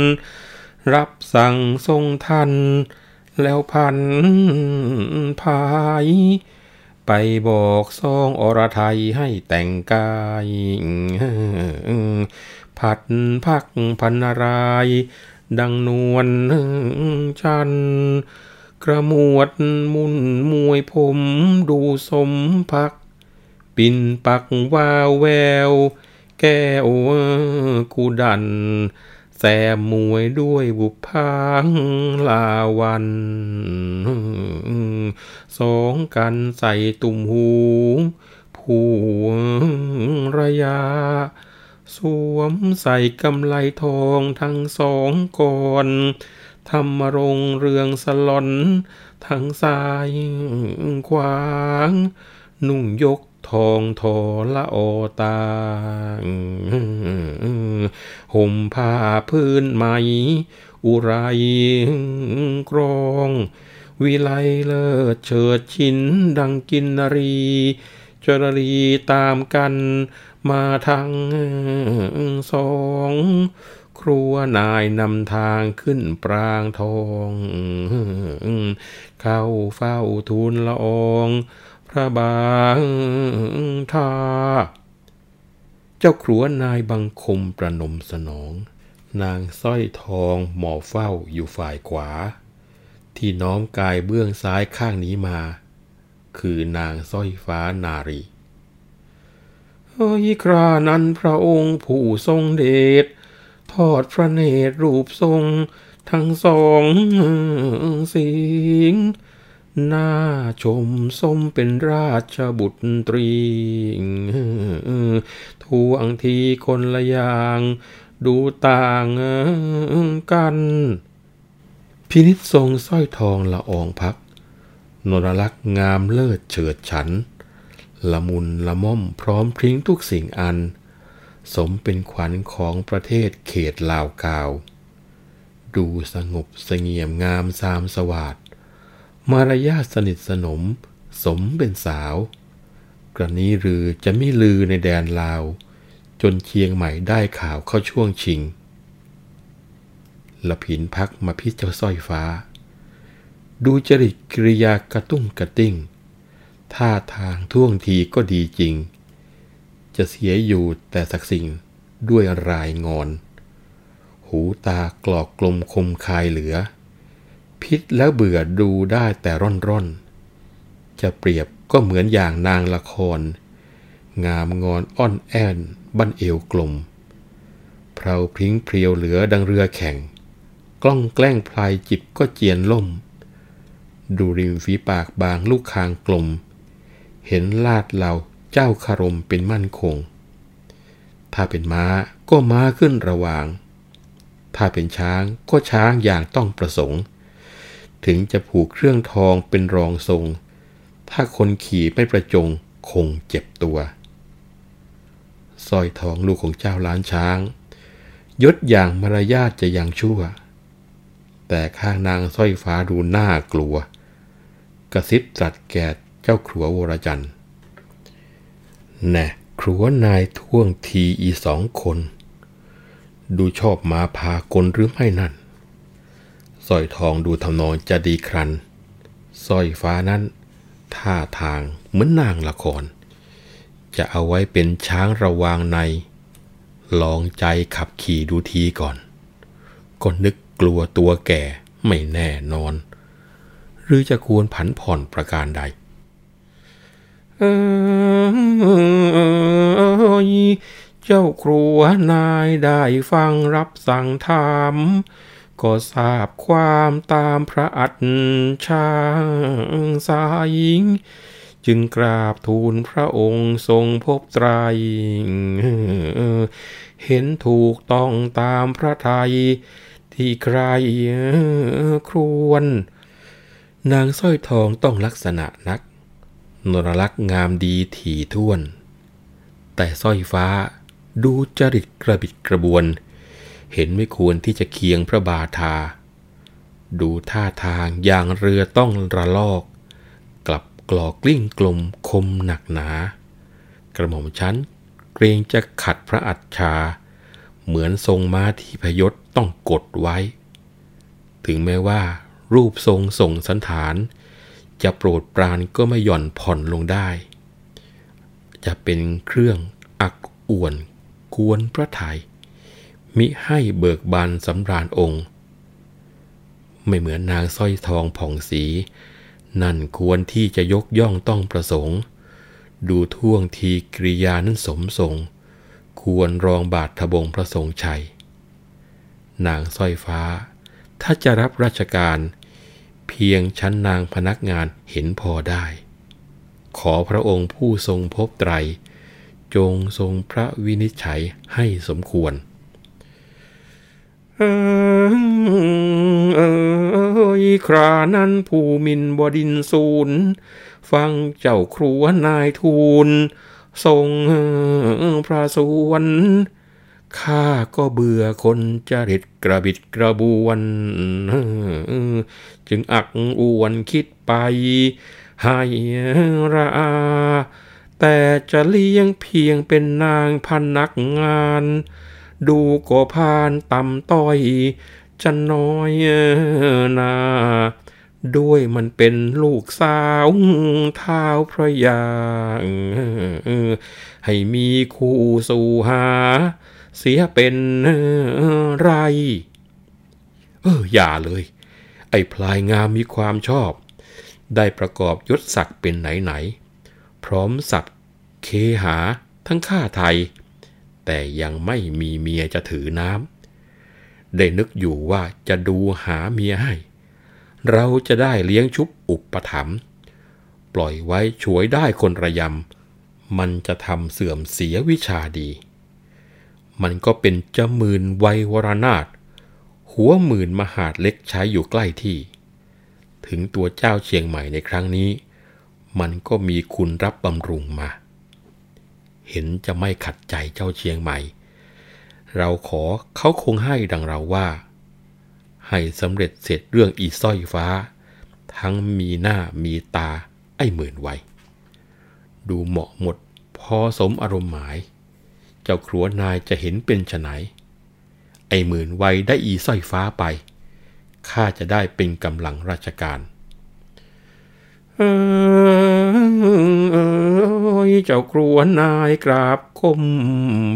รับสั่งทรงทัน แล้วพันพาย ไปบอกซองอรไทยให้แต่งกาย ผัดพักพันนาราย ดังนวลจันกระมวดมุนมวยผมดูสมพัก ปินปักวาวแวว แก้วกูดัน แสบมวยด้วยบุพางลาวันสองกันใส่ตุ่มหูผู้ระยาสวมใส่กำไลทองทั้งสองก่อนทำมารงเรืองสลอนทั้งสายขวาง นุ่งยก ทองทอละโอตาห่มผ้าพื้นไหม อุไรกรอง วิไลเลิศเฉิดชินดังกินนรีจรรีตามกันมาทั้งสองครัวนายนำทางขึ้นปรางทอง เข้าเฝ้าทูลละออง พระบางทาเจ้าครัวนายบังคมประนมสนอง นางสร้อยทองหมอเฝ้าอยู่ฝ่ายขวา ที่น้อมกายเบื้องซ้ายข้างนี้มา คือนางสร้อยฟ้านารีเฮ้ยครานั้นพระองค์ผู้ทรงเดชทอดพระเนตรรูปทรง ทั้งสองสิง น่าชมสมเป็นราชบุตรี ทวงทีคนละอย่าง ดูต่างกัน พินิษทรงสร้อยทองละอองพัก นรลักษ์งามเลิศเฉิดฉัน ละมุนละม่อมพร้อมพริ้งทุกสิ่งอัน สมเป็นขวัญของประเทศเขตลาวกาว ดูสงบเสงี่ยมงามสามสวาด มารยาทสนิทสนม สมเป็นสาว กรณีหรือจะไม่ลือในแดนลาว จนเชียงใหม่ได้ข่าวเข้าช่วงชิงละผินพักมาพิจเจ้าสร้อยฟ้า ดูจริตกิริยากระตุ้งกระติ้ง ท่าทางท่วงทีก็ดีจริง จะเสียอยู่แต่สักสิ่งด้วยรายงอน หูตากลอกกลมคมคายเหลือ พิษแล้วเบื่อดูได้แต่ร่อนร่อนจะเปรียบก็เหมือนอย่างนางละคร งามงอนอ้อนแอนบั้นเอวกลมเพราพริ้งเพรียวเหลือดังเรือแข่ง กล้องแกล้งพลายจิบก็เจียนล่ม ดูริมฝีปากบางลูกคางกลม เห็นลาดเหล่าเจ้าคารมเป็นมั่นคง ถ้าเป็นม้าก็ม้าขึ้นระหว่าง ถ้าเป็นช้างก็ช้างอย่างต้องประสงค์ ถึงจะผูกเครื่องทองเป็นรองทรง ถ้าคนขี่ไม่ประจงคงเจ็บตัวสร้อยทองลูกของเจ้าล้านช้าง ยศอย่างมารยาทจะยังชั่ว แต่ข้างนางสร้อยฟ้าดูน่ากลัว กระซิบตรัสแก่เจ้าครัววรจันทร์แน่ครัวนายท่วงทีอีสองคน ดูชอบมาพากลหรือไม่นั่น สร้อยทองดูทำนองจะดีครันสร้อยฟ้านั้น ท่าทางเหมือนนางละคร จะเอาไว้เป็นช้างระวางใน ลองใจขับขี่ดูทีก่อน ก็นึกกลัวตัวแก่ไม่แน่นอน หรือจะควรผันผ่อนประการใดเออเจ้าครัวนายได้ฟังรับสั่งถาม ก็ทราบความตามพระอัจฉางสายิง จึงกราบทูลพระองค์ทรงพบไตรเห็นถูกต้องตามพระทัยที่ใครครวน นางสร้อยทองต้องลักษณะนัก นรลักษ์งามดีถี่ท่วน แต่สร้อยฟ้าดูจริตกระบิดกระบวน เห็นไม่ควรที่จะเคียงพระบาทา ดูท่าทางอย่างเรือต้องระลอก กลับกลอกกลิ้งกลมคมหนักหนา กระหม่อมชั้นเกรงจะขัดพระอัจฉาเหมือนทรงม้าที่พยศต้องกดไว้ ถึงแม้ว่ารูปทรงส่งสันฐาน จะโปรดปรานก็ไม่หย่อนผ่อนลงได้ จะเป็นเครื่องอักอ่วนกวนพระไทย มิให้เบิกบานสำราญองค์ ไม่เหมือนนางสร้อยทองผ่องสี นั่นควรที่จะยกย่องต้องประสงค์ ดูท่วงทีกริยานั้นสมทรง ควรรองบาททบงพระทรงชัย นางสร้อยฟ้า ถ้าจะรับราชการ เพียงชั้นนางพนักงานเห็นพอได้ ขอพระองค์ผู้ทรงพบไตรจงทรงพระวินิจฉัยให้สมควร เอยครานั้นผู้มินบดินศูนฟังเจ้าครัวนายทูล ทรงพระสวนข้าก็เบื่อคนจริตกระบิดกระบวน จึงอักอวนคิดไป ให้ราแต่จะเลี้ยงเพียงเป็นนางพนักงาน ดูก็พานต่ำต้อย จะน้อยนาด้วยมันเป็นลูกสาวเท้าพระยา ให้มีคู่สู่หา เสียเป็นไร เอออย่าเลย ไอ้พลายงามมีความชอบ ได้ประกอบยศศักดิ์เป็นไหนๆพร้อมสัตว์เคหาทั้งข้าไทย แต่ยังไม่มีเมียจะถือน้ำได้นึกอยู่ว่าจะดูหาเมียให้ เราจะได้เลี้ยงชุบอุปถัมภ์ปล่อยไว้ช่วยได้คนระยำ มันจะทำเสื่อมเสียวิชาดี มันก็เป็นเจ้ามื่นไวยวรนาถหัวหมื่นมหาดเล็กใช้อยู่ใกล้ที่ ถึงตัวเจ้าเชียงใหม่ในครั้งนี้ มันก็มีคุณรับบำรุงมา เห็นจะไม่ขัดใจเจ้าเชียงใหม่ เราขอเขาคงให้ดังเราว่า ให้สำเร็จเสร็จเรื่องอีสร้อยฟ้า ทั้งมีหน้ามีตาไอ้หมื่นไวดูเหมาะหมดพอสมอารมณ์หมาย เจ้าครัวนายจะเห็นเป็นไฉนไอ้หมื่นไวได้อีสร้อยฟ้าไปข้าจะได้เป็นกำลังราชการ เอย เจ้าครัวนายกราบคม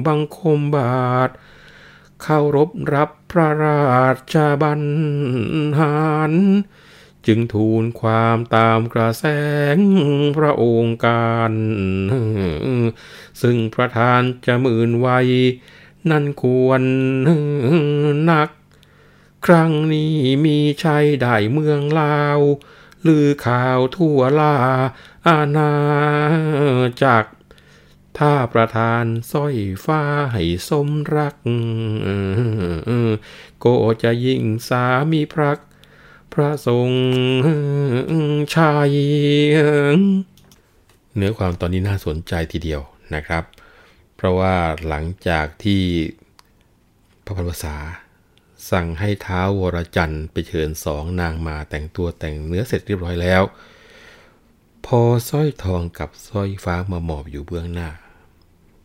บังคมบาทเข้ารบรับพระราชบัญหารจึงทูลความตามกระแสงพระองค์การ ซึ่งประธานจะหมื่นไวนั่นควรนัก ครั้งนี้มีชัยได้เมืองลาว ลือข่าวทั่วลา อาณาจักรถ้าประธานสร้อยฟ้าให้สมรักก็จะยิ่งสามีพรัก พระทรงชัยเนื้อความตอนนี้น่าสนใจทีเดียวนะครับ เพราะว่าหลังจากที่พระพันวษา สั่งให้ท้าววรจันทร์ไปเชิญสองนางมาแต่งตัวแต่งเนื้อเสร็จเรียบร้อยแล้ว พอสร้อยทองกับสร้อยฟ้ามาหมอบอยู่เบื้องหน้า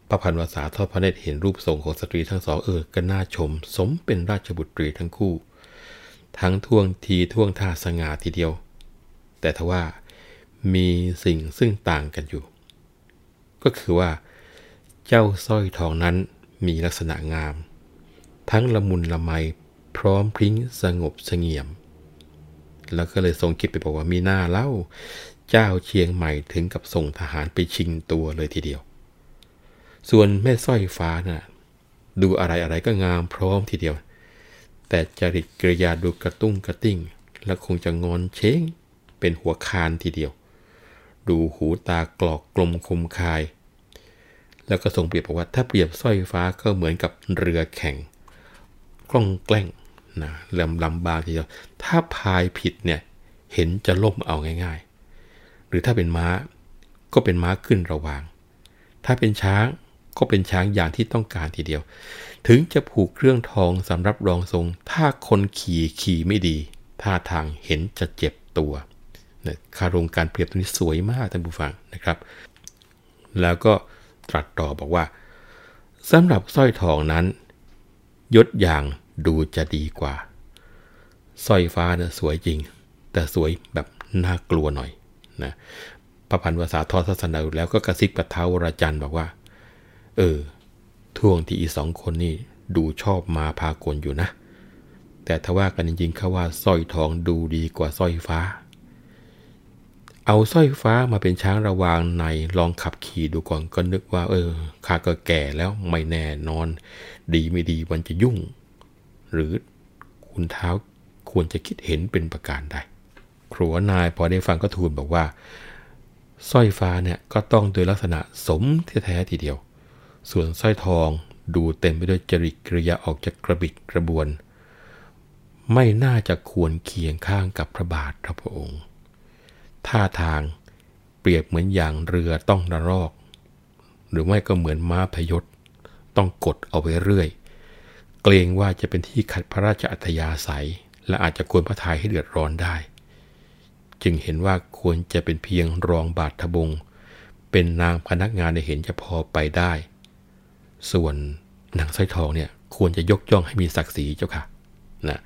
พระพันวษาทอดพระเนตรเห็นรูปทรงของสตรีทั้งสองเออก็น่าชม สมเป็นราชบุตรีทั้งคู่ ทั้งท่วงทีท่วงท่าสง่าทีเดียว แต่ทว่ามีสิ่งซึ่งต่างกันอยู่ ก็คือว่า เจ้าสร้อยทองนั้นมีลักษณะงาม ทั้งละมุนละไมพร้อมพริ้งสงบเสงี่ยม แล้วก็เลยทรงคิดไปบอกว่ามีหน้าเล่า เจ้าเชียงใหม่ถึงกับส่งทหารไปชิงตัวเลยทีเดียว ส่วนแม่สร้อยฟ้านะ่ะดูอะไรอะไรก็งามพร้อมทีเดียว แต่จริตกริยาดูกระตุ้งกระติ้ง และคงจะงอนเช้ง เป็นหัวคานทีเดียว ดูหูตากรอกกลมคมคาย แล้วก็ทรงเปรียบบอกว่าถ้าเปรียบสร้อยฟ้าก็เหมือนกับเรือแข่งกล้องแกล้ง นะลำลำบากทีเดียวถ้าพายผิดเนี่ยเห็นจะล่มเอาง่าย ๆ หรือถ้าเป็นม้าก็เป็นม้าขึ้นระวาง ถ้าเป็นช้างก็เป็นช้างอย่างที่ต้องการทีเดียว ถึงจะผูกเครื่องทองสำหรับรองทรง ถ้าคนขี่ขี่ไม่ดีท่าทางเห็นจะเจ็บตัวนะคารมการเปรียบตัวนี้สวยมากท่านผู้ฟังนะครับ แล้วก็ตรัสต่อบอกว่าสำหรับสร้อยทองนั้น ยศอย่าง ดูจะดีกว่าสร้อยฟ้าเนี่ยสวยจริง แต่สวยแบบน่ากลัวหน่อยนะพระพันวษาทอดศาสนาแล้วก็กระซิบกระเท้าวรจันทร์บอกว่า เออท่วงที่อีสองคนนี่ดูชอบมาพากลอยู่นะ แต่ถ้าว่ากันจริงๆเขาว่าสร้อยทองดูดีกว่าสร้อยฟ้า เอาสร้อยฟ้ามาเป็นช้างระวางในลองขับขี่ดูก่อนก็นึกว่า เออข้าก็แก่แล้วไม่แน่นอน ดีไม่ดีมันจะยุ่ง หรือคุณเท้าควรจะคิดเห็นเป็นประการใดครัวนายพอได้ฟังก็ทูลบอกว่าสร้อยฟ้าเนี่ยก็ต้องโดยลักษณะสมแท้ๆทีเดียว ส่วนสร้อยทองดูเต็มไปด้วยจริตกริยาออกจากกระบิดกระบวน ไม่น่าจะควรเคียงข้างกับพระบาทพระองค์ ท่าทางเปรียบเหมือนอย่างเรือต้องระรอก หรือไม่ก็เหมือนม้าพยศต้องกดเอาไว้เรื่อย เกรงว่าจะเป็นที่ขัดพระราชอัธยาศัย และอาจจะควรพระทัยให้เดือดร้อนได้ จึงเห็นว่าควรจะเป็นเพียงรองบาททบง เป็นนางพนักงานในเห็นจะพอไปได้ ส่วนนางสร้อยทองเนี่ยควรจะยกย่องให้มีศักดิ์ศรีเจ้าค่ะนะ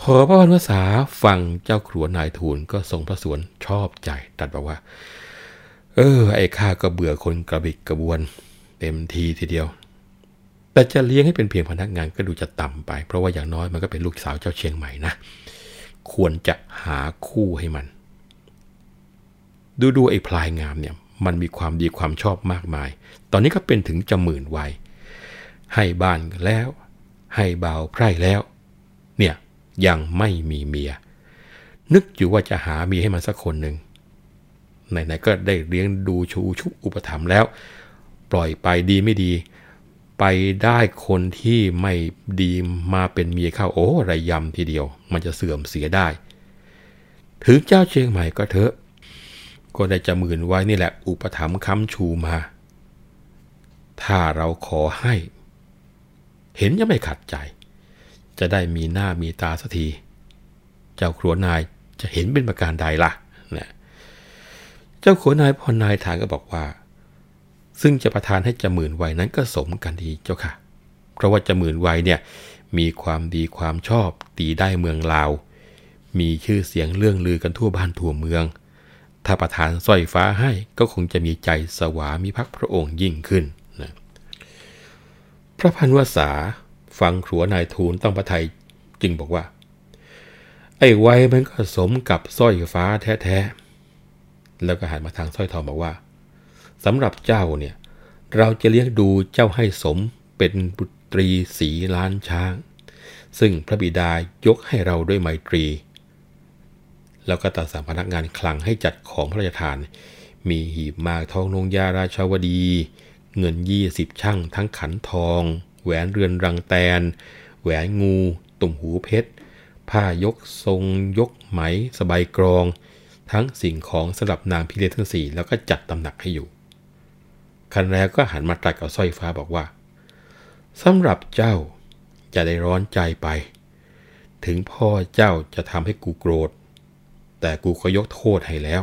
พอพระพันวษาฟังเจ้าขรัวนายทูลก็ทรงพระสวนชอบใจตรัสบอกว่า เออ ไอ้ข้าก็เบื่อคนกระบิดกระบวน เต็มทีทีเดียว แต่จะเลี้ยงให้เป็นเพียงพนักงานก็ดูจะต่ำไป เพราะว่าอย่างน้อยมันก็เป็นลูกสาวเจ้าเชียงใหม่นะ ควรจะหาคู่ให้มัน ดูดูไอ้พลายงามเนี่ย มันมีความดีความชอบมากมาย ตอนนี้ก็เป็นถึงจะหมื่นวัย ให้บ้านแล้ว ให้บ่าวไพร่แล้ว เนี่ยยังไม่มีเมีย นึกอยู่ว่าจะหามีให้มันสักคนหนึ่งไหนๆก็ได้เลี้ยงดูชูชุบอุปถัมภ์แล้ว ปล่อยไปดีไม่ดี ไปได้คนที่ไม่ดีมาเป็นเมียเข้าโอ้ไรยำทีเดียว มันจะเสื่อมเสียได้ ถึงเจ้าเชียงใหม่ก็เถอะ ก็ได้จะหมื่นไว้นี่แหละ อุปถัมภ์ค้ำชูมา ถ้าเราขอให้ เห็นจะไม่ขัดใจ จะได้มีหน้ามีตาสักที เจ้าครัวนายจะเห็นเป็นประการใดละ่ะนะเจ้าขวนายพอนายถามก็บอกว่า ซึ่งจะประทานให้จมื่นวัยนั้นก็สมกันดีเจ้าค่ะ เพราะว่าจมื่นวัยเนี่ยมีความดีความชอบตีได้เมืองลาว มีชื่อเสียงเรื่องลือกันทั่วบ้านทั่วเมือง ถ้าประทานสร้อยฟ้าให้ก็คงจะมีใจสวามิภักดิ์พระองค์ยิ่งขึ้นนะพระพันวษาฟังขัวนายทูลต้องประทัยจึงบอกว่า ไอ้ไว้มันก็สมกับสร้อยฟ้าแท้ๆแล้วก็หันมาทางสร้อยทองบอกว่า สำหรับเจ้าเนี่ย เราจะเลี้ยงดูเจ้าให้สมเป็นบุตรีสีล้านช้าง ซึ่งพระบิดายกให้เราด้วยไมตรี แล้วก็ตัดสั่งพนักงานคลังให้จัดของพระราชทาน มีหีบมากทองนงยาราชาวดี เงินยี่สิบช่างทั้งขันทอง แหวนเรือนรังแตน แหวนงู ตุ่มหูเพชร ผ้ายกทรงยกไหม สบายกรอง ทั้งสิ่งของสำหรับนางพิเรนทั้งสี่แล้วก็จัดตำหนักให้อยู่ คันแรกก็หันมาตรัสกับสร้อยฟ้าบอกว่าสำหรับเจ้าจะได้ร้อนใจไป ถึงพ่อเจ้าจะทำให้กูโกรธ แต่กูก็ยกโทษให้แล้ว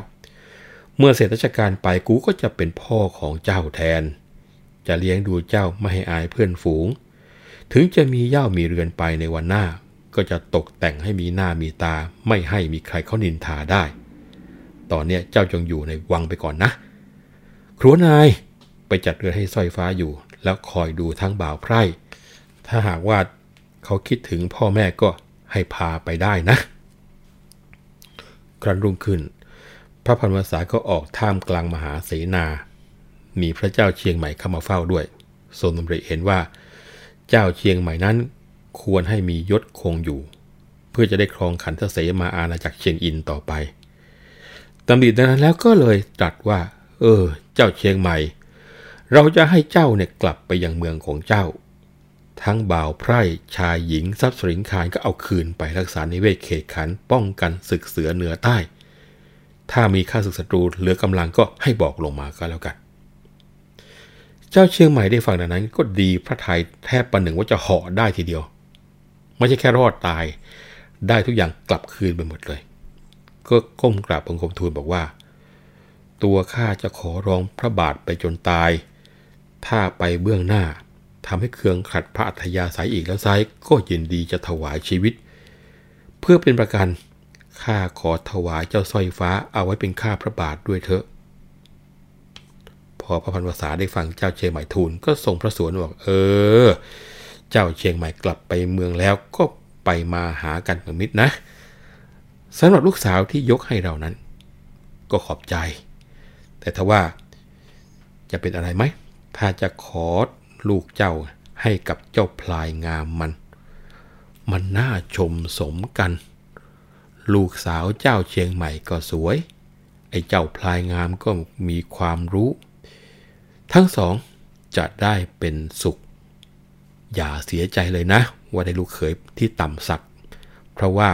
เมื่อเสร็จราชการไปกูก็จะเป็นพ่อของเจ้าแทน จะเลี้ยงดูเจ้าไม่ให้อายเพื่อนฝูง ถึงจะมีเย่ามีเรือนไปในวันหน้า ก็จะตกแต่งให้มีหน้ามีตา ไม่ให้มีใครเขานินทาได้ ตอนเนี้ยเจ้าจงอยู่ในวังไปก่อนนะ ครัวนาย ไปจัดเรือให้สร้อยฟ้าอยู่ แล้วคอยดูทั้งบ่าวไพร่ ถ้าหากว่าเขาคิดถึงพ่อแม่ก็ให้พาไปได้นะ ครั้นรุ่งขึ้น พระพันวษาก็ออกท่ามกลางมหาเสนา มีพระเจ้าเชียงใหม่เข้ามาเฝ้าด้วยทรงดำริเห็นว่า เจ้าเชียงใหม่นั้นควรให้มียศคงอยู่ เพื่อจะได้ครองขันทเสมาอาณาจักรเชียงอินต่อไปตำริดังนั้นแล้วก็เลยตรัสว่า เออ เจ้าเชียงใหม่ เราจะให้เจ้าเนี่ยกลับไปยังเมืองของเจ้า ทั้งบ่าวไพร่ชายหญิงทรัพย์สินคารก็เอาคืนไปรักษาในเวทเขตขันป้องกันศึกเสือเหนือใต้ ถ้ามีข้าศึกศัตรูเหลือกำลังก็ให้บอกลงมาก็แล้วกัน เจ้าเชียงใหม่ได้ฟังดังนั้น ก็ดีพระทัยแทบประหนึ่งว่าจะเห่อได้ทีเดียว ไม่ใช่แค่รอดตาย ได้ทุกอย่างกลับคืนไปหมดเลย ก็ก้มกราบบังคมทูลบอกว่า ตัวข้าจะขอร้องพระบาทไปจนตาย ถ้าไปเบื้องหน้าทำให้เคืองขัดพระอัธยาศัยอีกแล้วไซก็ยินดีจะถวายชีวิต เพื่อเป็นประกันข้าขอถวายเจ้าสร้อยฟ้าเอาไว้เป็นข้าพระบาทด้วยเถอะ พอพระพันวษาได้ฟังเจ้าเชียงใหม่ทูลก็ทรงพระสวนบอกเออ เจ้าเชียงใหม่กลับไปเมืองแล้วก็ไปมาหากันเหมือนมิตรนะสำหรับลูกสาวที่ยกให้เรานั้น ก็ขอบใจ แต่ถ้าว่าจะเป็นอะไรไหม ถ้าจะขอลูกเจ้าให้กับเจ้าพลายงามมัน มันน่าชมสมกัน ลูกสาวเจ้าเชียงใหม่ก็สวย ไอ้เจ้าพลายงามก็มีความรู้ ทั้งสองจะได้เป็นสุข อย่าเสียใจเลยนะ ว่าได้ลูกเขยที่ต่ำสัก เพราะว่า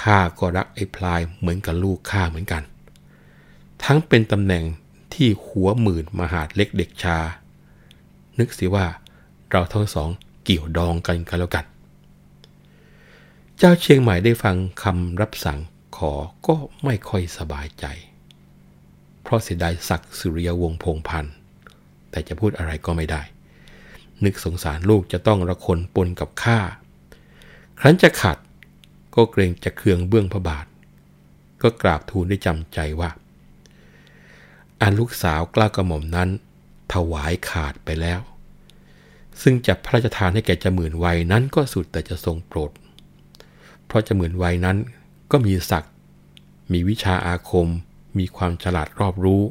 ข้าก็รักไอ้พลายเหมือนกับลูกข้าเหมือนกัน ทั้งเป็นตำแหน่งที่หัวหมื่นมหาดเล็กเด็กชา นึกสิว่า เราทั้งสองเกี่ยวดองกันกันแล้วกัน เจ้าเชียงใหม่ได้ฟังคำรับสั่งขอก็ไม่ค่อยสบายใจ เพราะเสียดายศักดิ์สุริยวงศ์พงพันธ์แต่จะพูดอะไรก็ไม่ได้ นึกสงสารลูกจะต้องระคนปนกับข้าครั้นจะขัดก็เกรงจะเคืองเบื้องพระบาท ก็กราบทูลได้จำใจว่าอันลูกสาวกล้ากระหม่อมนั้น ถวายขาดไปแล้ว ซึ่งจะพระราชทานให้แก่จมื่นวัยนั้นก็สุดแต่จะทรงโปรด เพราะจมื่นวัยนั้นก็มีศักดิ์มีวิชาอาคม มีความฉลาดรอบรู้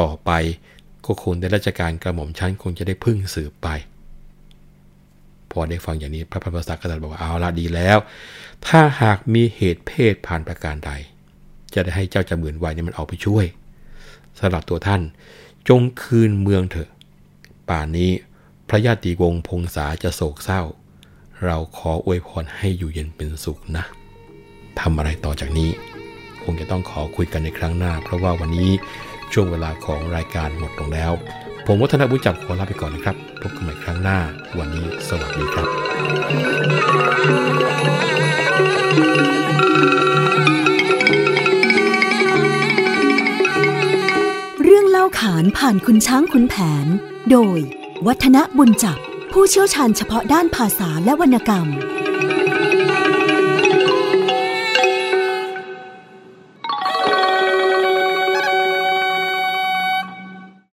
ต่อไปก็คงได้ราชการกระหม่อมชั้นคงจะได้พึ่งสืบไป พอได้ฟังอย่างนี้พระพันภาษาก็ตรัสบอกว่าเอาละดีแล้ว ถ้าหากมีเหตุเพศผ่านประการใด จะได้ให้เจ้าจำเมือนไว้นี่มันเอาไปช่วยสำหรับตัวท่าน จงคืนเมืองเถอะ ป่านนี้ พระญาติวงศ์พงษาจะโศกเศร้า เราขออวยพรให้อยู่เย็นเป็นสุขนะทำอะไรต่อจากนี้ คงจะต้องขอคุยกันในครั้งหน้า เพราะว่าวันนี้ช่วงเวลาของรายการหมดลงแล้ว ผมวัฒนบุญจับขอลาไปก่อนนะครับ พบกันใหม่ครั้งหน้า วันนี้สวัสดีครับ เรื่องเล่าขานผ่านคุณช้างคุณแผน โดย วัฒนบุญจับผู้เชี่ยวชาญเฉพาะด้านภาษาและวรรณกรรม